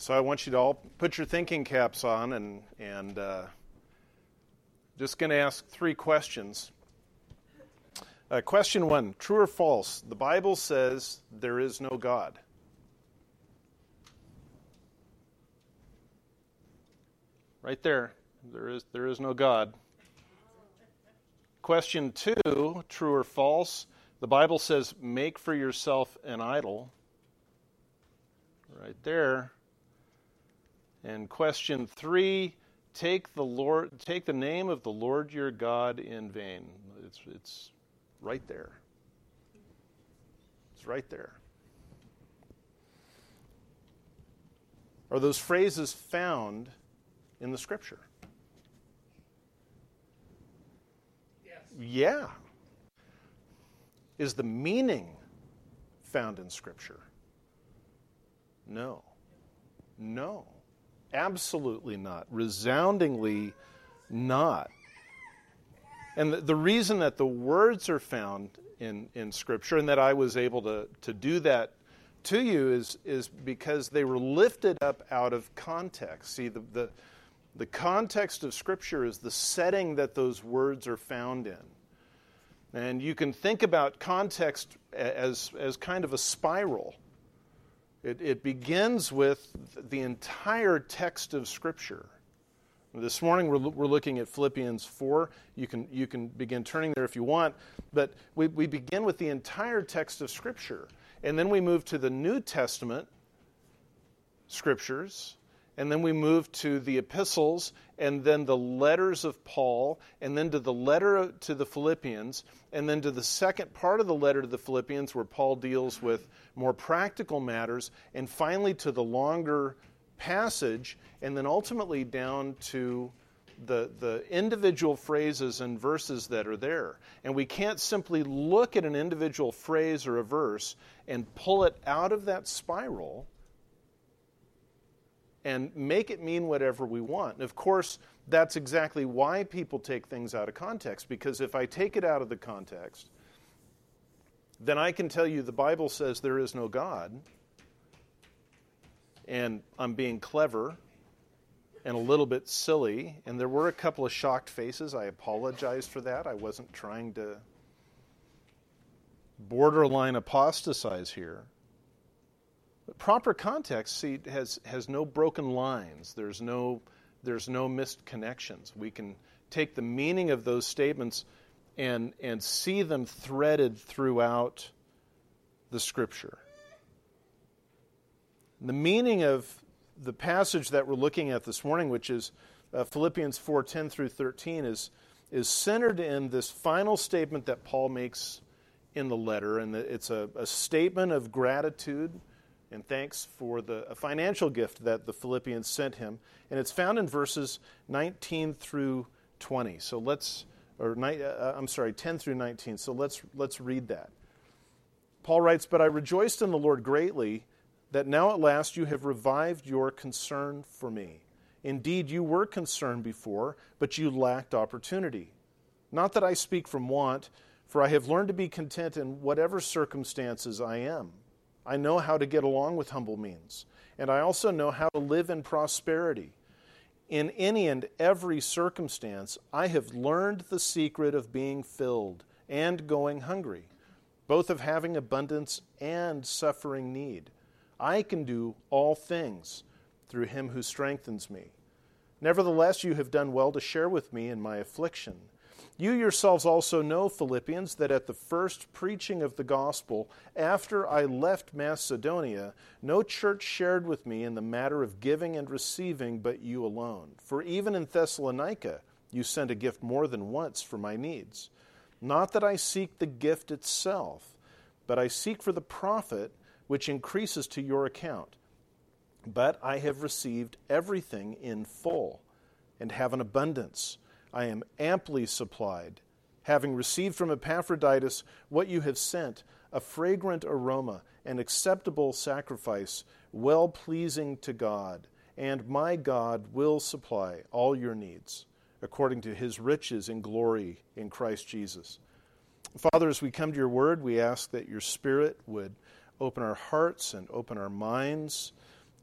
So I want you to all put your thinking caps on and, and uh, just going to ask three questions. Uh, question one True or false? The Bible says there is no God. Right there. There is, there is no God. Question two True or false? The Bible says, make for yourself an idol. Right there. And question three take the Lord take the name of the Lord your God in vain. It's it's right there. It's right there. Are those phrases found in the scripture? Yes. Yeah. Is the meaning found in scripture? No. No. Absolutely not. Resoundingly not. And the, the, reason that the words are found in, in Scripture and that I was able to, to do that to you is, is because they were lifted up out of context. See, the, the, the context of Scripture is the setting that those words are found in. And you can think about context as, as kind of a spiral. It, it begins with the entire text of Scripture. This morning we're, we're looking at Philippians 4. You can, you can begin turning there if you want. But we, we begin with the entire text of Scripture. And then we move to the New Testament Scriptures and then we move to the epistles, and then the letters of Paul, and then to the letter to the Philippians, and then to the second part of the letter to the Philippians, where Paul deals with more practical matters, and finally to the longer passage, and then ultimately down to the, the individual phrases and verses that are there. And we can't simply look at an individual phrase or a verse and pull it out of that spiral and make it mean whatever we want. And of course, that's exactly why people take things out of context, because if I take it out of the context, then I can tell you the Bible says there is no God, and I'm being clever and a little bit silly, and there were a couple of shocked faces. I apologize for that. I wasn't trying to borderline apostatize here. Proper context, see, has, has no broken lines. There's no, there's no missed connections. We can take the meaning of those statements and, and see them threaded throughout the Scripture. The meaning of the passage that we're looking at this morning, which is uh, Philippians 4:10 through 13, is, is centered in this final statement that Paul makes in the letter. And it's a, a statement of gratitude and thanks for the financial gift that the Philippians sent him. And it's found in verses 19 through 20. So let's, or uh, I'm sorry, 10 through 19. So let's, let's read that. Paul writes, But I rejoiced in the Lord greatly that now at last you have revived your concern for me. Indeed, you were concerned before, but you lacked opportunity. Not that I speak from want, for I have learned to be content in whatever circumstances I am. I know how to get along with humble means, and I also know how to live in prosperity. In any and every circumstance, I have learned the secret of being filled and going hungry, both of having abundance and suffering need. I can do all things through him who strengthens me. Nevertheless, you have done well to share with me in my affliction. You yourselves also know, Philippians, that at the first preaching of the gospel, after I left Macedonia, no church shared with me in the matter of giving and receiving but you alone. For even in Thessalonica, you sent a gift more than once for my needs. Not that I seek the gift itself, but I seek for the profit which increases to your account. But I have received everything in full and have an abundance I am amply supplied, having received from Epaphroditus what you have sent, a fragrant aroma, an acceptable sacrifice, well pleasing to God. And my God will supply all your needs according to his riches in glory in Christ Jesus. Father, as we come to your word, we ask that your Spirit would open our hearts and open our minds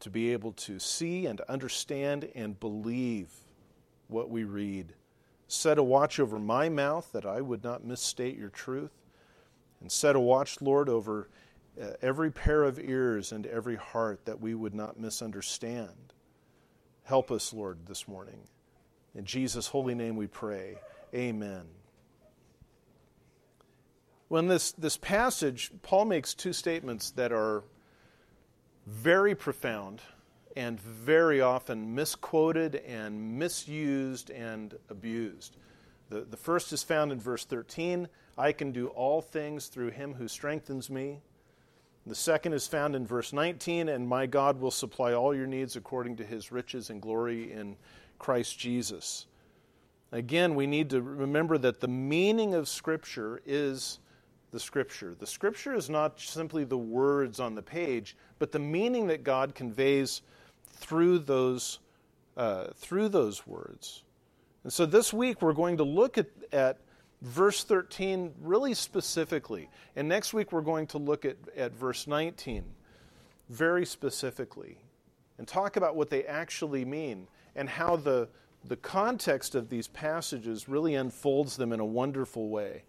to be able to see and understand and believe what we read. Set a watch over my mouth that I would not misstate your truth. And set a watch, Lord, over uh, every pair of ears and every heart that we would not misunderstand. Help us, Lord, this morning. In Jesus' holy name we pray. Amen. When this, this passage, Paul makes two statements that are very profound and very often misquoted and misused and abused. The, the first is found in verse 13 I can do all things through him who strengthens me. The second is found in verse 19 and my God will supply all your needs according to his riches and glory in Christ Jesus. Again, we need to remember that the meaning of Scripture is the Scripture. The Scripture is not simply the words on the page, but the meaning that God conveys through those, uh, through those words. And so this week we're going to look at, at verse 13 really specifically. And next week we're going to look at, at verse 19 very specifically and talk about what they actually mean and how the, the context of these passages really unfolds them in a wonderful way.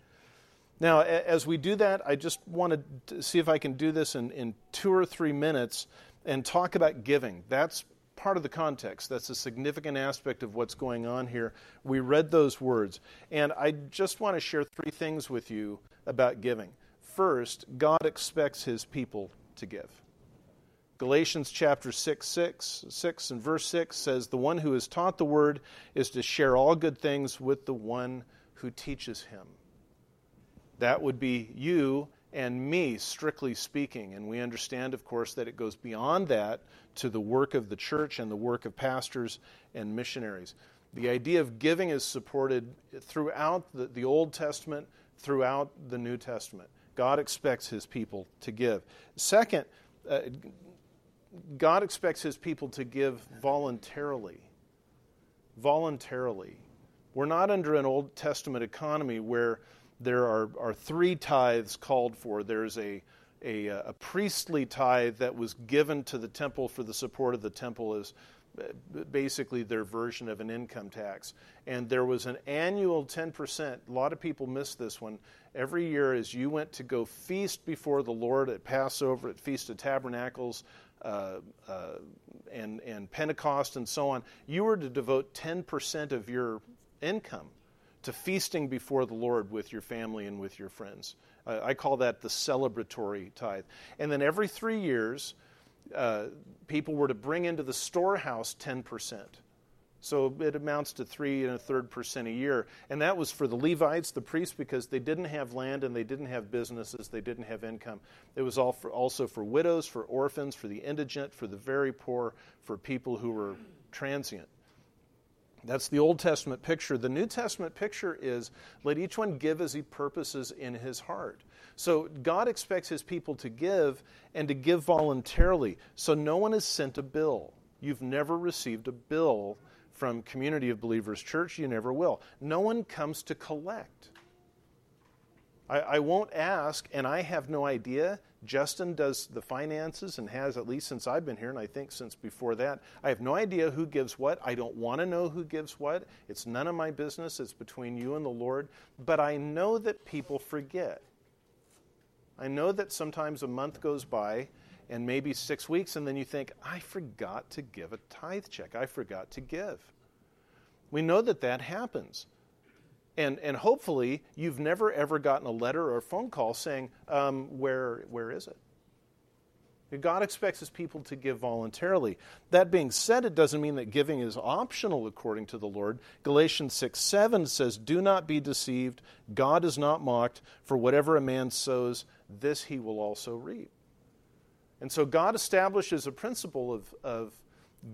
Now, as we do that, I just want to see if I can do this in, in two or three minutes and talk about giving. That's part of the context. That's a significant aspect of what's going on here. We read those words. And I just want to share three things with you about giving. First, God expects his people to give. Galatians chapter 6, 6, 6 and verse 6 says, The one who is taught the word is to share all good things with the one who teaches him. That would be you and me, strictly speaking. And we understand, of course, that it goes beyond that to the work of the church and the work of pastors and missionaries. The idea of giving is supported throughout the, the Old Testament, throughout the New Testament. God expects his people to give. Second, uh, God expects his people to give voluntarily. Voluntarily. We're not under an Old Testament economy where there are, are three tithes called for. There's a, a, a, priestly tithe that was given to the temple for the support of the temple as basically their version of an income tax. And there was an annual 10%. A lot of people miss this one. Every year, as you went to go feast before the Lord at Passover, at Feast of Tabernacles, uh, uh, and, and Pentecost, and so on, you were to devote 10% of your income to feasting before the Lord with your family and with your friends. Uh, I call that the celebratory tithe. And then every three years, uh, people were to bring into the storehouse 10%. So it amounts to three and a third percent a year. And that was for the Levites, the priests, because they didn't have land and they didn't have businesses, they didn't have income. It was all for, also for widows, for orphans, for the indigent, for the very poor, for people who were transient. That's the Old Testament picture. The New Testament picture is let each one give as he purposes in his heart. So God expects his people to give and to give voluntarily. So no one has sent a bill. You've never received a bill from Community of Believers Church. You never will. No one comes to collect. I, I won't ask, and I have no idea Justin does the finances and has at least since I've been here, and I think since before that. I have no idea who gives what. I don't want to know who gives what. It's none of my business. It's between you and the Lord. But I know that people forget. I know that sometimes a month goes by and maybe six weeks, and then you think, I forgot to give a tithe check. I forgot to give. We know that that happens. And, and hopefully, you've never ever gotten a letter or a phone call saying, um, where, where is it? God expects his people to give voluntarily. That being said, it doesn't mean that giving is optional according to the Lord. Galatians 6 7 says, Do not be deceived. God is not mocked, for whatever a man sows, this he will also reap. And so God establishes a principle of, of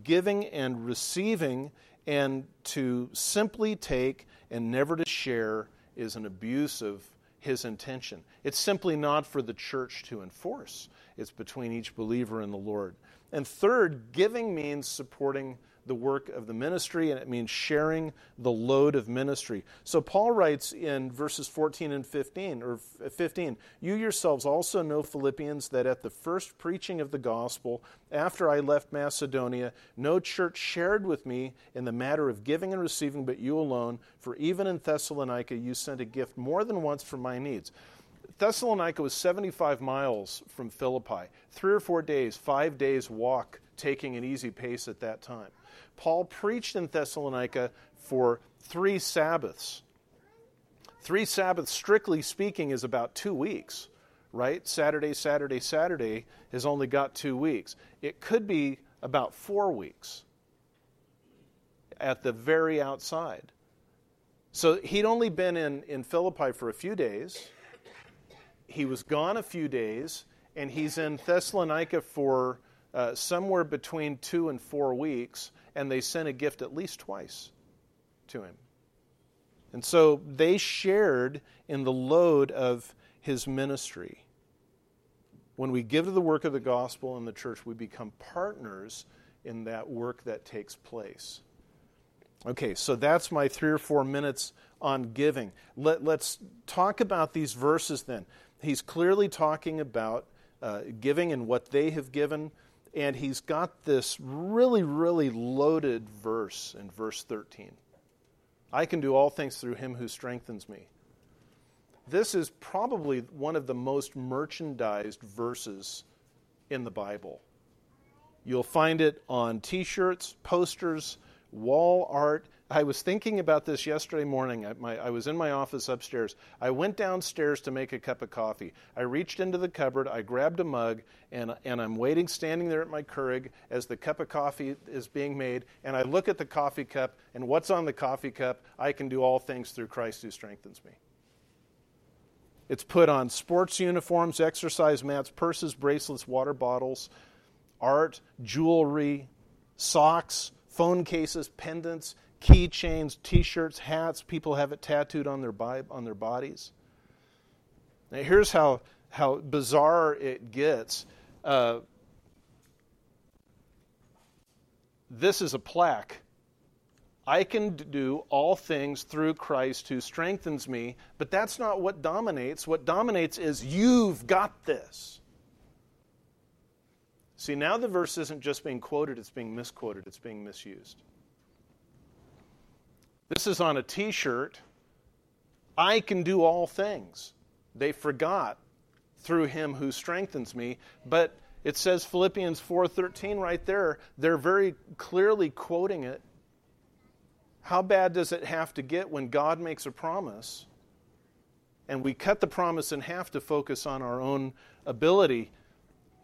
giving and receiving, and to simply take and never to share is an abuse of his intention. It's simply not for the church to enforce, it's between each believer and the Lord. And third, giving means supporting the work of the ministry, and it means sharing the load of ministry. So Paul writes in verses 14 and 15, or uh, 15, You yourselves also know, Philippians, that at the first preaching of the gospel, after I left Macedonia, no church shared with me in the matter of giving and receiving, but you alone, for even in Thessalonica you sent a gift more than once for my needs. Thessalonica was 75 miles from Philippi, three or four days, five days walk, taking an easy pace at that time. Paul preached in Thessalonica for three Sabbaths. Three Sabbaths, strictly speaking, is about two weeks, right? Saturday, Saturday, Saturday has only got two weeks. It could be about four weeks at the very outside. So he'd only been in, in Philippi for a few days. He was gone a few days, and he's in Thessalonica for uh, somewhere between two and four weeks and they sent a gift at least twice to him. And so they shared in the load of his ministry. When we give to the work of the gospel in the church, we become partners in that work that takes place. Okay, so that's my three or four minutes on giving. Let, us talk about these verses then. He's clearly talking about uh, giving and what they have given and he's got this really, really loaded verse in verse 13. I can do all things through him who strengthens me. This is probably one of the most merchandised verses in the Bible. You'll find it on t shirts, posters, wall art. I was thinking about this yesterday morning. I, my, I, was in my office upstairs. I went downstairs to make a cup of coffee. I reached into the cupboard, I grabbed a mug, and, and I'm waiting, standing there at my Keurig as the cup of coffee is being made. And I look at the coffee cup, and what's on the coffee cup? I can do all things through Christ who strengthens me. It's put on sports uniforms, exercise mats, purses, bracelets, water bottles, art, jewelry, socks, phone cases, pendants, keychains, T-shirts, hats. People have it tattooed on their on their bodies. Now, here's how how bizarre it gets. Uh, this is a plaque. I can do all things through Christ who strengthens me, but that's not what dominates. What dominates is you've got this. See, now the verse isn't just being quoted, it's being misquoted, it's being misused. This is on a t shirt. I can do all things. They forgot through him who strengthens me. But it says Philippians 4:13 right there. They're very clearly quoting it. How bad does it have to get when God makes a promise and we cut the promise in half to focus on our own ability?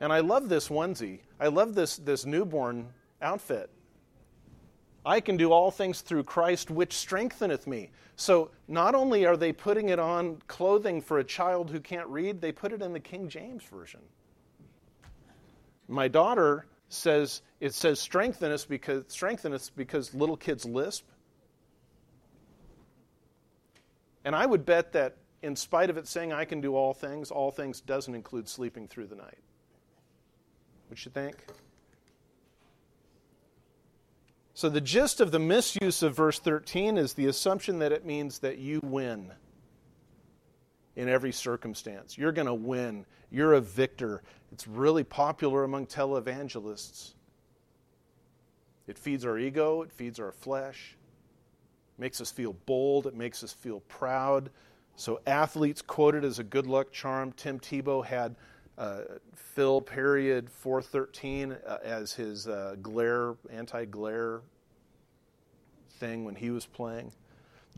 And I love this onesie. I love this, this newborn outfit. I can do all things through Christ, which strengtheneth me. So not only are they putting it on clothing for a child who can't read, they put it in the King James Version. My daughter says it says strengthen us because strengthen us because little kids lisp. And I would bet that in spite of it saying I can do all things, all things doesn't include sleeping through the night. What you think? So, the gist of the misuse of verse 13 is the assumption that it means that you win in every circumstance. You're going to win. You're a victor. It's really popular among televangelists. It feeds our ego, it feeds our flesh, it makes us feel bold, it makes us feel proud. So, athletes quoted as a good luck charm. Tim Tebow had uh, Phil period 413 uh, as his uh, glare, anti glare thing when he was playing.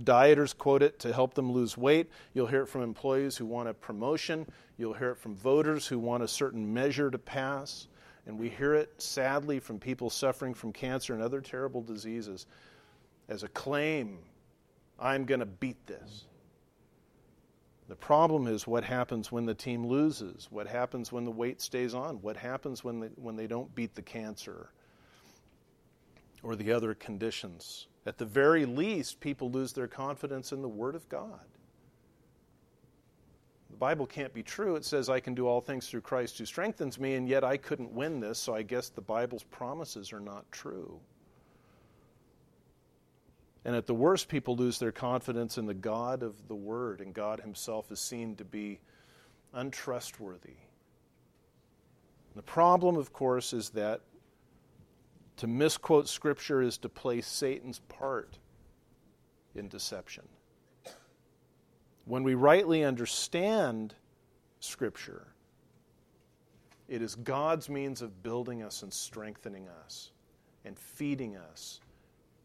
Dieters quote it to help them lose weight. You'll hear it from employees who want a promotion. You'll hear it from voters who want a certain measure to pass. And we hear it, sadly, from people suffering from cancer and other terrible diseases as a claim I'm going to beat this. The problem is what happens when the team loses, what happens when the weight stays on, what happens when, the, when they don't beat the cancer or the other conditions. At the very least, people lose their confidence in the Word of God. The Bible can't be true. It says, I can do all things through Christ who strengthens me, and yet I couldn't win this, so I guess the Bible's promises are not true. And at the worst, people lose their confidence in the God of the Word, and God Himself is seen to be untrustworthy. The problem, of course, is that to misquote Scripture is to play Satan's part in deception. When we rightly understand Scripture, it is God's means of building us and strengthening us and feeding us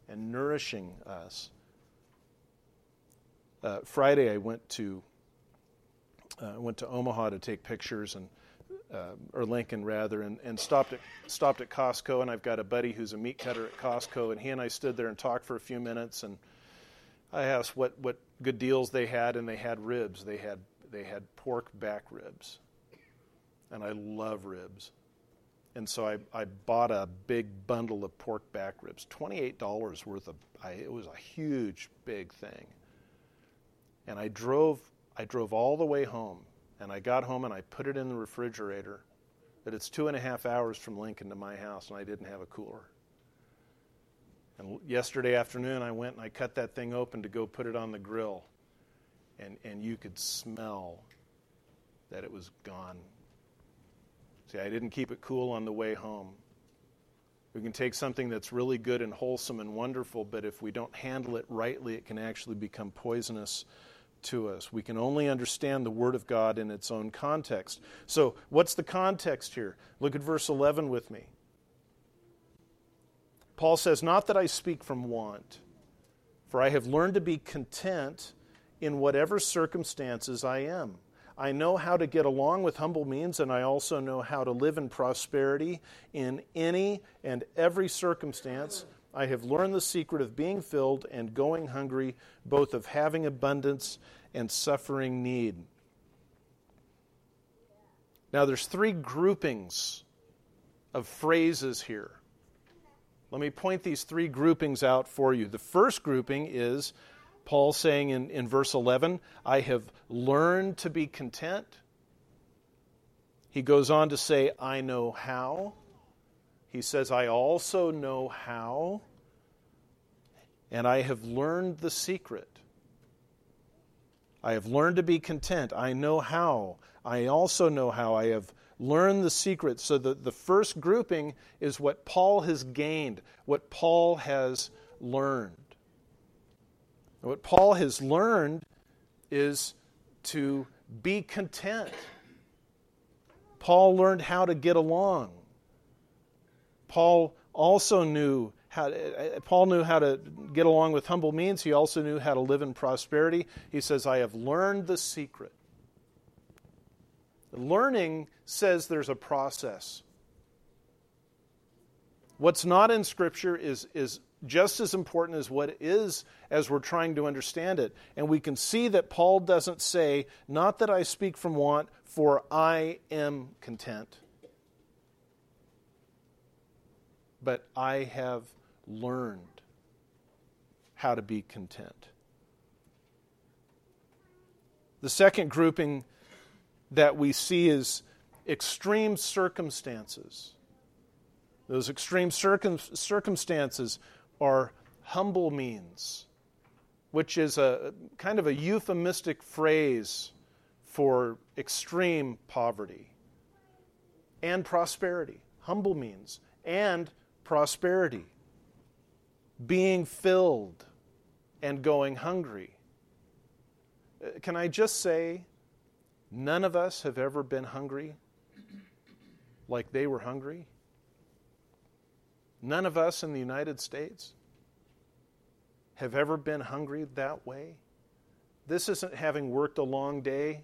and nourishing us. Uh, Friday, I went to uh, went to Omaha to take pictures and uh, or Lincoln rather, and, and stopped at stopped at Costco. And I've got a buddy who's a meat cutter at Costco, and he and I stood there and talked for a few minutes. And I asked what what good deals they had, and they had ribs. They had they had pork back ribs, and I love ribs. And so I, I bought a big bundle of pork back ribs, $28 worth of, I, it was a huge, big thing. And I drove, I drove all the way home. And I got home and I put it in the refrigerator. But it's two and a half hours from Lincoln to my house, and I didn't have a cooler. And yesterday afternoon, I went and I cut that thing open to go put it on the grill. And, and you could smell that it was gone See, I didn't keep it cool on the way home. We can take something that's really good and wholesome and wonderful, but if we don't handle it rightly, it can actually become poisonous to us. We can only understand the Word of God in its own context. So, what's the context here? Look at verse 11 with me. Paul says, Not that I speak from want, for I have learned to be content in whatever circumstances I am. I know how to get along with humble means, and I also know how to live in prosperity in any and every circumstance. I have learned the secret of being filled and going hungry, both of having abundance and suffering need. Now, there's three groupings of phrases here. Let me point these three groupings out for you. The first grouping is Paul saying in, in verse 11, I have learned to be content. He goes on to say, I know how. He says, I also know how. And I have learned the secret. I have learned to be content. I know how. I also know how. I have learned the secret. So the, the first grouping is what Paul has gained, what Paul has learned. What Paul has learned is to be content. Paul learned how to get along. Paul also knew how to, Paul knew how to get along with humble means. He also knew how to live in prosperity. He says, I have learned the secret. Learning says there's a process. What's not in Scripture is, is just as important as what is as we're trying to understand it. And we can see that Paul doesn't say, Not that I speak from want, for I am content. But I have learned how to be content. The second grouping that we see is extreme circumstances. Those extreme circum- circumstances are humble means, which is a kind of a euphemistic phrase for extreme poverty and prosperity. Humble means and prosperity. Being filled and going hungry. Uh, can I just say, none of us have ever been hungry like they were hungry? None of us in the United States have ever been hungry that way. This isn't having worked a long day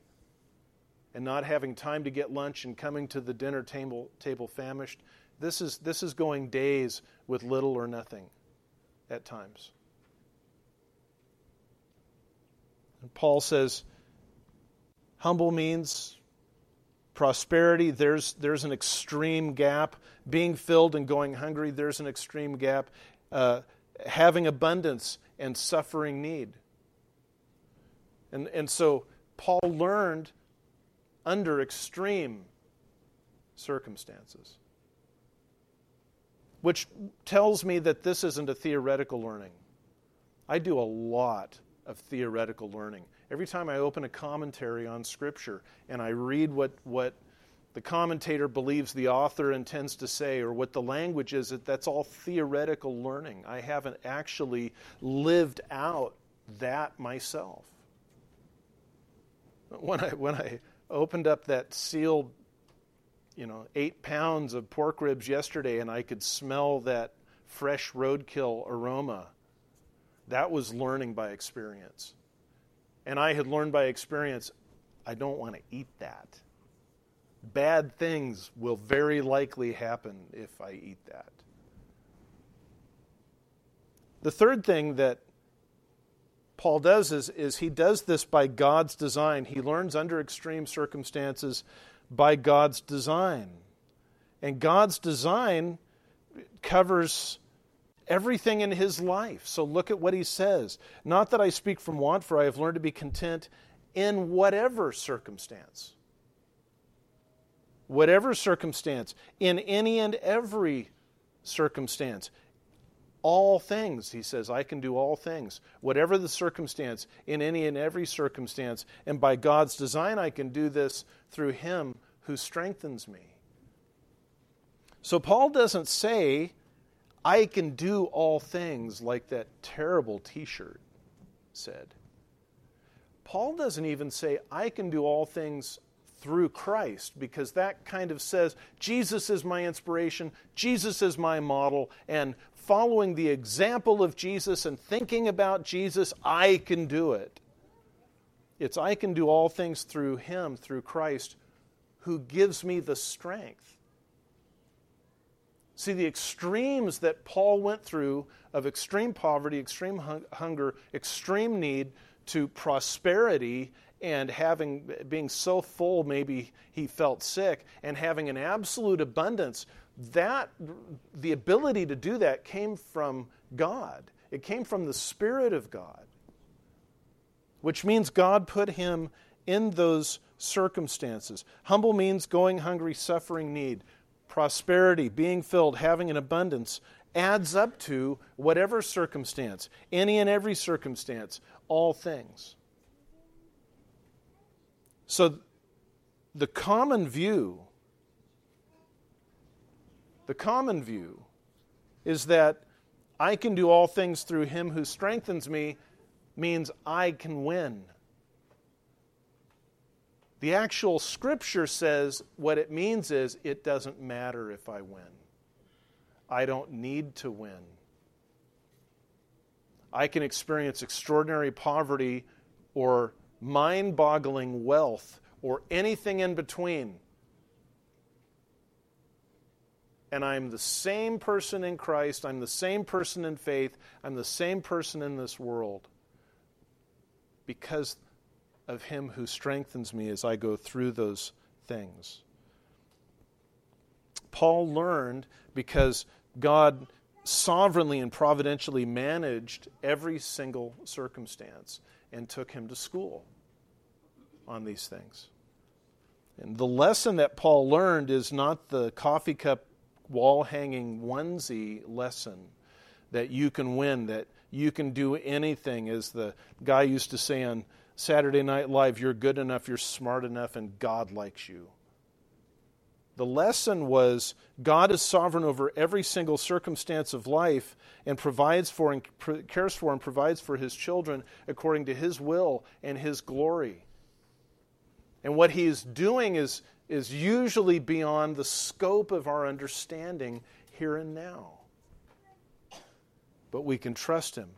and not having time to get lunch and coming to the dinner table, table famished. This is, this is going days with little or nothing at times. And Paul says, humble means prosperity, there's, there's an extreme gap. Being filled and going hungry, there's an extreme gap. Uh, having abundance and suffering need. And, and so Paul learned under extreme circumstances, which tells me that this isn't a theoretical learning. I do a lot of theoretical learning. Every time I open a commentary on Scripture and I read what, what the commentator believes the author intends to say or what the language is, that's all theoretical learning. I haven't actually lived out that myself. When I, when I opened up that sealed, you know, eight pounds of pork ribs yesterday and I could smell that fresh roadkill aroma, that was learning by experience. And I had learned by experience I don't want to eat that bad things will very likely happen if I eat that. The third thing that Paul does is, is he does this by God's design. He learns under extreme circumstances by God's design. And God's design covers everything in his life. So look at what he says. Not that I speak from want, for I have learned to be content in whatever circumstance whatever circumstance, in any and every circumstance. All things, he says, I can do all things. Whatever the circumstance, in any and every circumstance. And by God's design, I can do this through Him who strengthens me. So Paul doesn't say, I can do all things like that terrible t shirt said. Paul doesn't even say, I can do all things through Christ because that kind of says Jesus is my inspiration, Jesus is my model, and following the example of Jesus and thinking about Jesus, I can do it. It's I can do all things through Him, through Christ, who gives me the strength. See, the extremes that Paul went through of extreme poverty, extreme hunger, extreme need to prosperity and having being so full maybe he felt sick and having an absolute abundance that the ability to do that came from God. It came from the spirit of God which means God put him in those circumstances. Humble means going hungry suffering need prosperity being filled having an abundance adds up to whatever circumstance any and every circumstance all things so, the common view, the common view is that I can do all things through him who strengthens me means I can win. The actual scripture says what it means is it doesn't matter if I win. I don't need to win. I can experience extraordinary poverty or mind boggling wealth, or anything in between. And I'm the same person in Christ, I'm the same person in faith, I'm the same person in this world because of Him who strengthens me as I go through those things. Paul learned because God sovereignly and providentially managed every single circumstance and took him to school on these things. And the lesson that Paul learned is not the coffee cup wall hanging onesie lesson that you can win, that you can do anything, as the guy used to say on Saturday Night Live, you're good enough, you're smart enough, and God likes you. The lesson was God is sovereign over every single circumstance of life and provides for and cares for and provides for his children according to his will and his glory. And what he is doing is, is usually beyond the scope of our understanding here and now. But we can trust him.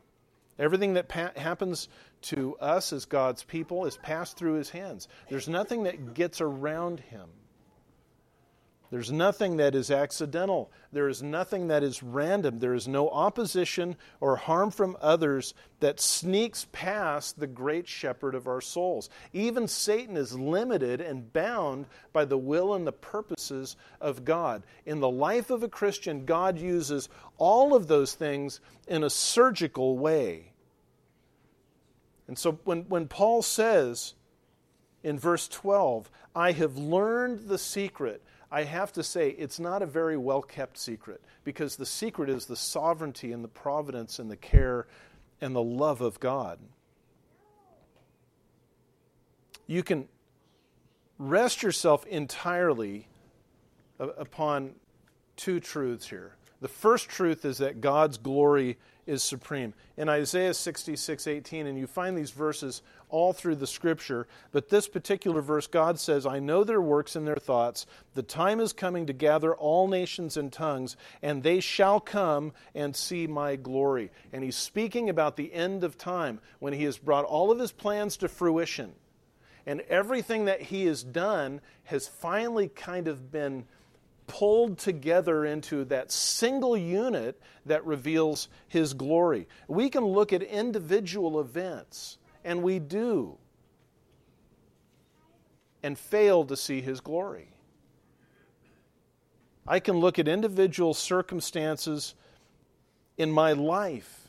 Everything that pa- happens to us as God's people is passed through his hands. There's nothing that gets around him. There's nothing that is accidental. There is nothing that is random. There is no opposition or harm from others that sneaks past the great shepherd of our souls. Even Satan is limited and bound by the will and the purposes of God. In the life of a Christian, God uses all of those things in a surgical way. And so when, when Paul says in verse 12, I have learned the secret I have to say it's not a very well kept secret because the secret is the sovereignty and the providence and the care and the love of God. You can rest yourself entirely upon two truths here. The first truth is that God's glory is supreme. In Isaiah 66 18, and you find these verses all through the scripture, but this particular verse, God says, I know their works and their thoughts. The time is coming to gather all nations and tongues, and they shall come and see my glory. And he's speaking about the end of time when he has brought all of his plans to fruition. And everything that he has done has finally kind of been pulled together into that single unit that reveals His glory. We can look at individual events, and we do, and fail to see His glory. I can look at individual circumstances in my life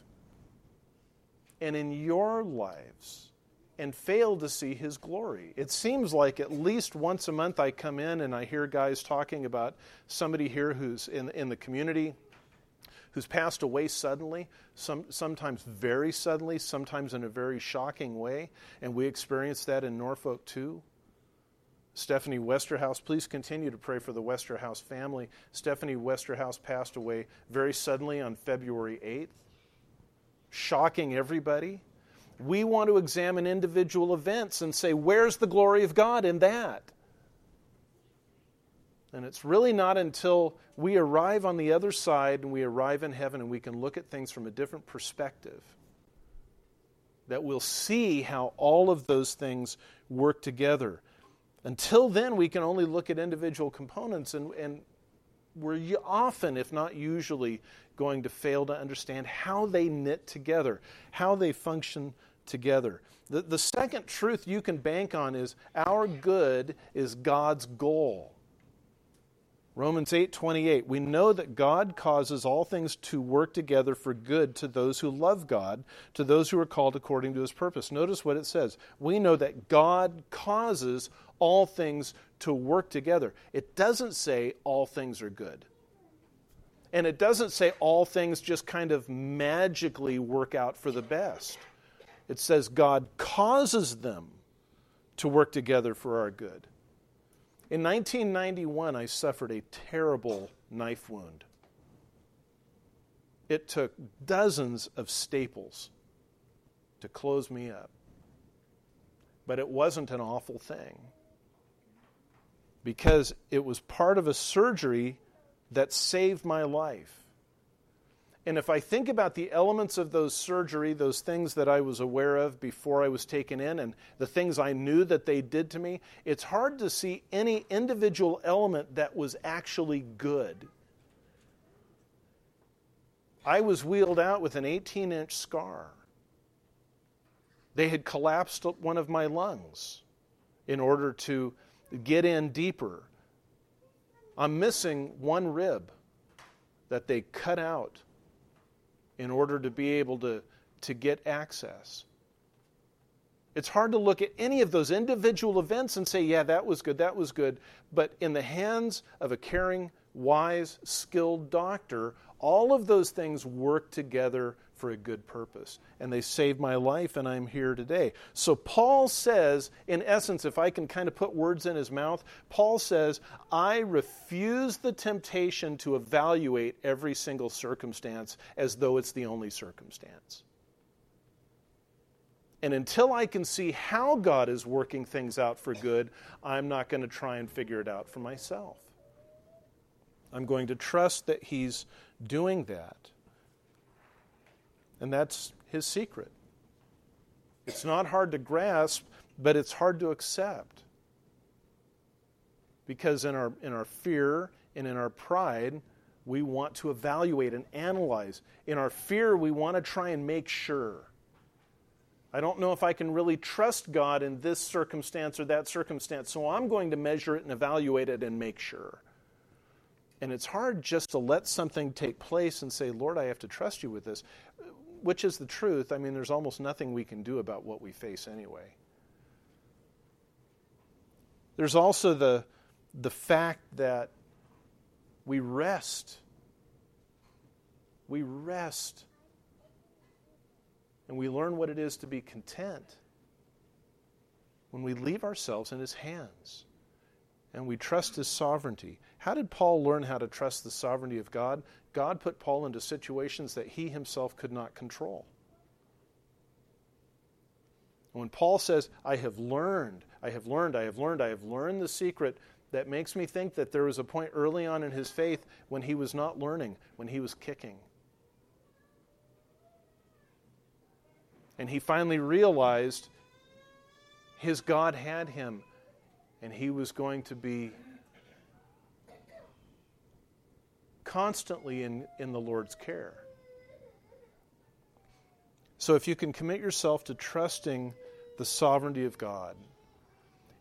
and in your lives and fail to see his glory. It seems like at least once a month I come in and I hear guys talking about somebody here who's in, in the community who's passed away suddenly, some, sometimes very suddenly, sometimes in a very shocking way. And we experience that in Norfolk too. Stephanie Westerhouse, please continue to pray for the Westerhouse family. Stephanie Westerhouse passed away very suddenly on February 8th, shocking everybody we want to examine individual events and say, where's the glory of God in that? And it's really not until we arrive on the other side and we arrive in heaven and we can look at things from a different perspective that we'll see how all of those things work together. Until then, we can only look at individual components, and, and we're often, if not usually, going to fail to understand how they knit together, how they function together. The, the second truth you can bank on is our good is God's goal. Romans 8:28 We know that God causes all things to work together for good to those who love God, to those who are called according to his purpose. Notice what it says. We know that God causes all things to work together. It doesn't say all things are good. And it doesn't say all things just kind of magically work out for the best. It says God causes them to work together for our good. In 1991, I suffered a terrible knife wound. It took dozens of staples to close me up. But it wasn't an awful thing because it was part of a surgery that saved my life. And if I think about the elements of those surgery, those things that I was aware of before I was taken in, and the things I knew that they did to me, it's hard to see any individual element that was actually good. I was wheeled out with an 18 inch scar. They had collapsed one of my lungs in order to get in deeper. I'm missing one rib that they cut out in order to be able to, to get access. It's hard to look at any of those individual events and say, yeah, that was good, that was good. But in the hands of a caring, wise, skilled doctor, all of those things work together for a good purpose. And they saved my life, and I'm here today. So, Paul says, in essence, if I can kind of put words in his mouth, Paul says, I refuse the temptation to evaluate every single circumstance as though it's the only circumstance. And until I can see how God is working things out for good, I'm not going to try and figure it out for myself. I'm going to trust that He's doing that. And that's his secret. It's not hard to grasp, but it's hard to accept. Because in our, in our fear and in our pride, we want to evaluate and analyze. In our fear, we want to try and make sure. I don't know if I can really trust God in this circumstance or that circumstance, so I'm going to measure it and evaluate it and make sure. And it's hard just to let something take place and say, Lord, I have to trust you with this which is the truth, I mean, there's almost nothing we can do about what we face anyway. There's also the, the fact that we rest. We rest. And we learn what it is to be content when we leave ourselves in His hands and we trust His sovereignty. How did Paul learn how to trust the sovereignty of God? God put Paul into situations that he himself could not control. When Paul says, I have learned, I have learned, I have learned, I have learned the secret, that makes me think that there was a point early on in his faith when he was not learning, when he was kicking. And he finally realized his God had him, and he was going to be constantly in, in the Lord's care. So if you can commit yourself to trusting the sovereignty of God,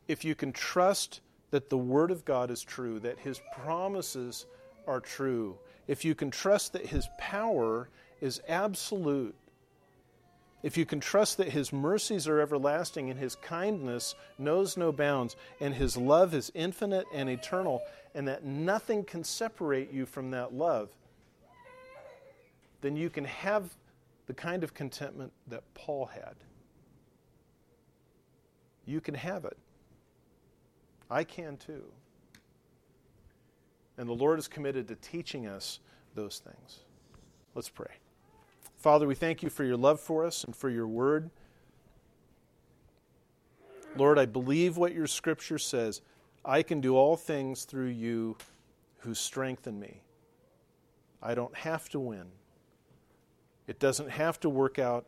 if you can trust that the Word of God is true, that His promises are true, if you can trust that His power is absolute, if you can trust that His mercies are everlasting and His kindness knows no bounds and His love is infinite and eternal, and that nothing can separate you from that love, then you can have the kind of contentment that Paul had. You can have it. I can too. And the Lord is committed to teaching us those things. Let's pray. Father, we thank you for your love for us and for your word. Lord, I believe what your scripture says. I can do all things through you who strengthen me. I don't have to win. It doesn't have to work out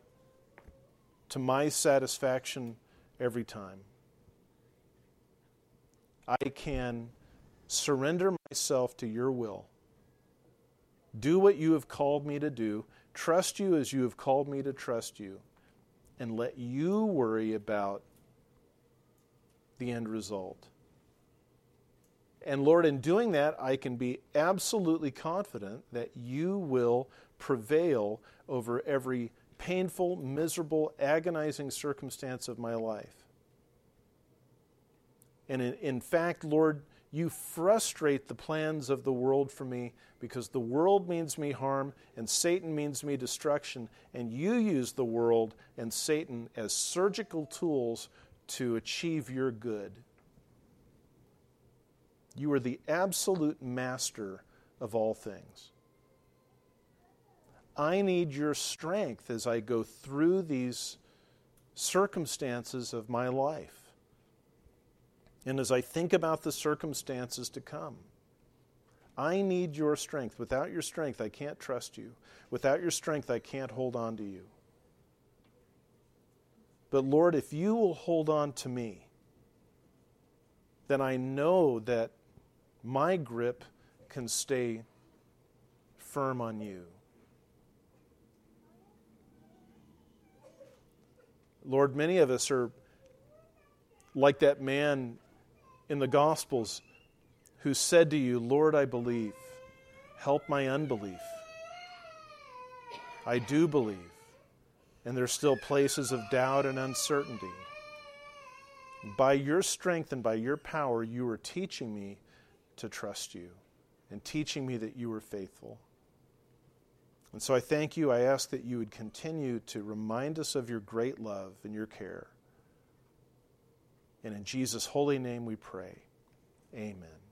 to my satisfaction every time. I can surrender myself to your will, do what you have called me to do, trust you as you have called me to trust you, and let you worry about the end result. And Lord, in doing that, I can be absolutely confident that you will prevail over every painful, miserable, agonizing circumstance of my life. And in, in, fact, Lord, you frustrate the plans of the world for me because the world means me harm and Satan means me destruction. And you use the world and Satan as surgical tools to achieve your good. You are the absolute master of all things. I need your strength as I go through these circumstances of my life. And as I think about the circumstances to come, I need your strength. Without your strength, I can't trust you. Without your strength, I can't hold on to you. But Lord, if you will hold on to me, then I know that my grip can stay firm on you. Lord, many of us are like that man in the Gospels who said to you, Lord, I believe. Help my unbelief. I do believe. And there's still places of doubt and uncertainty. By your strength and by your power, you are teaching me to trust you and teaching me that you are faithful. And so I thank you. I ask that you would continue to remind us of your great love and your care. And in Jesus' holy name we pray. Amen.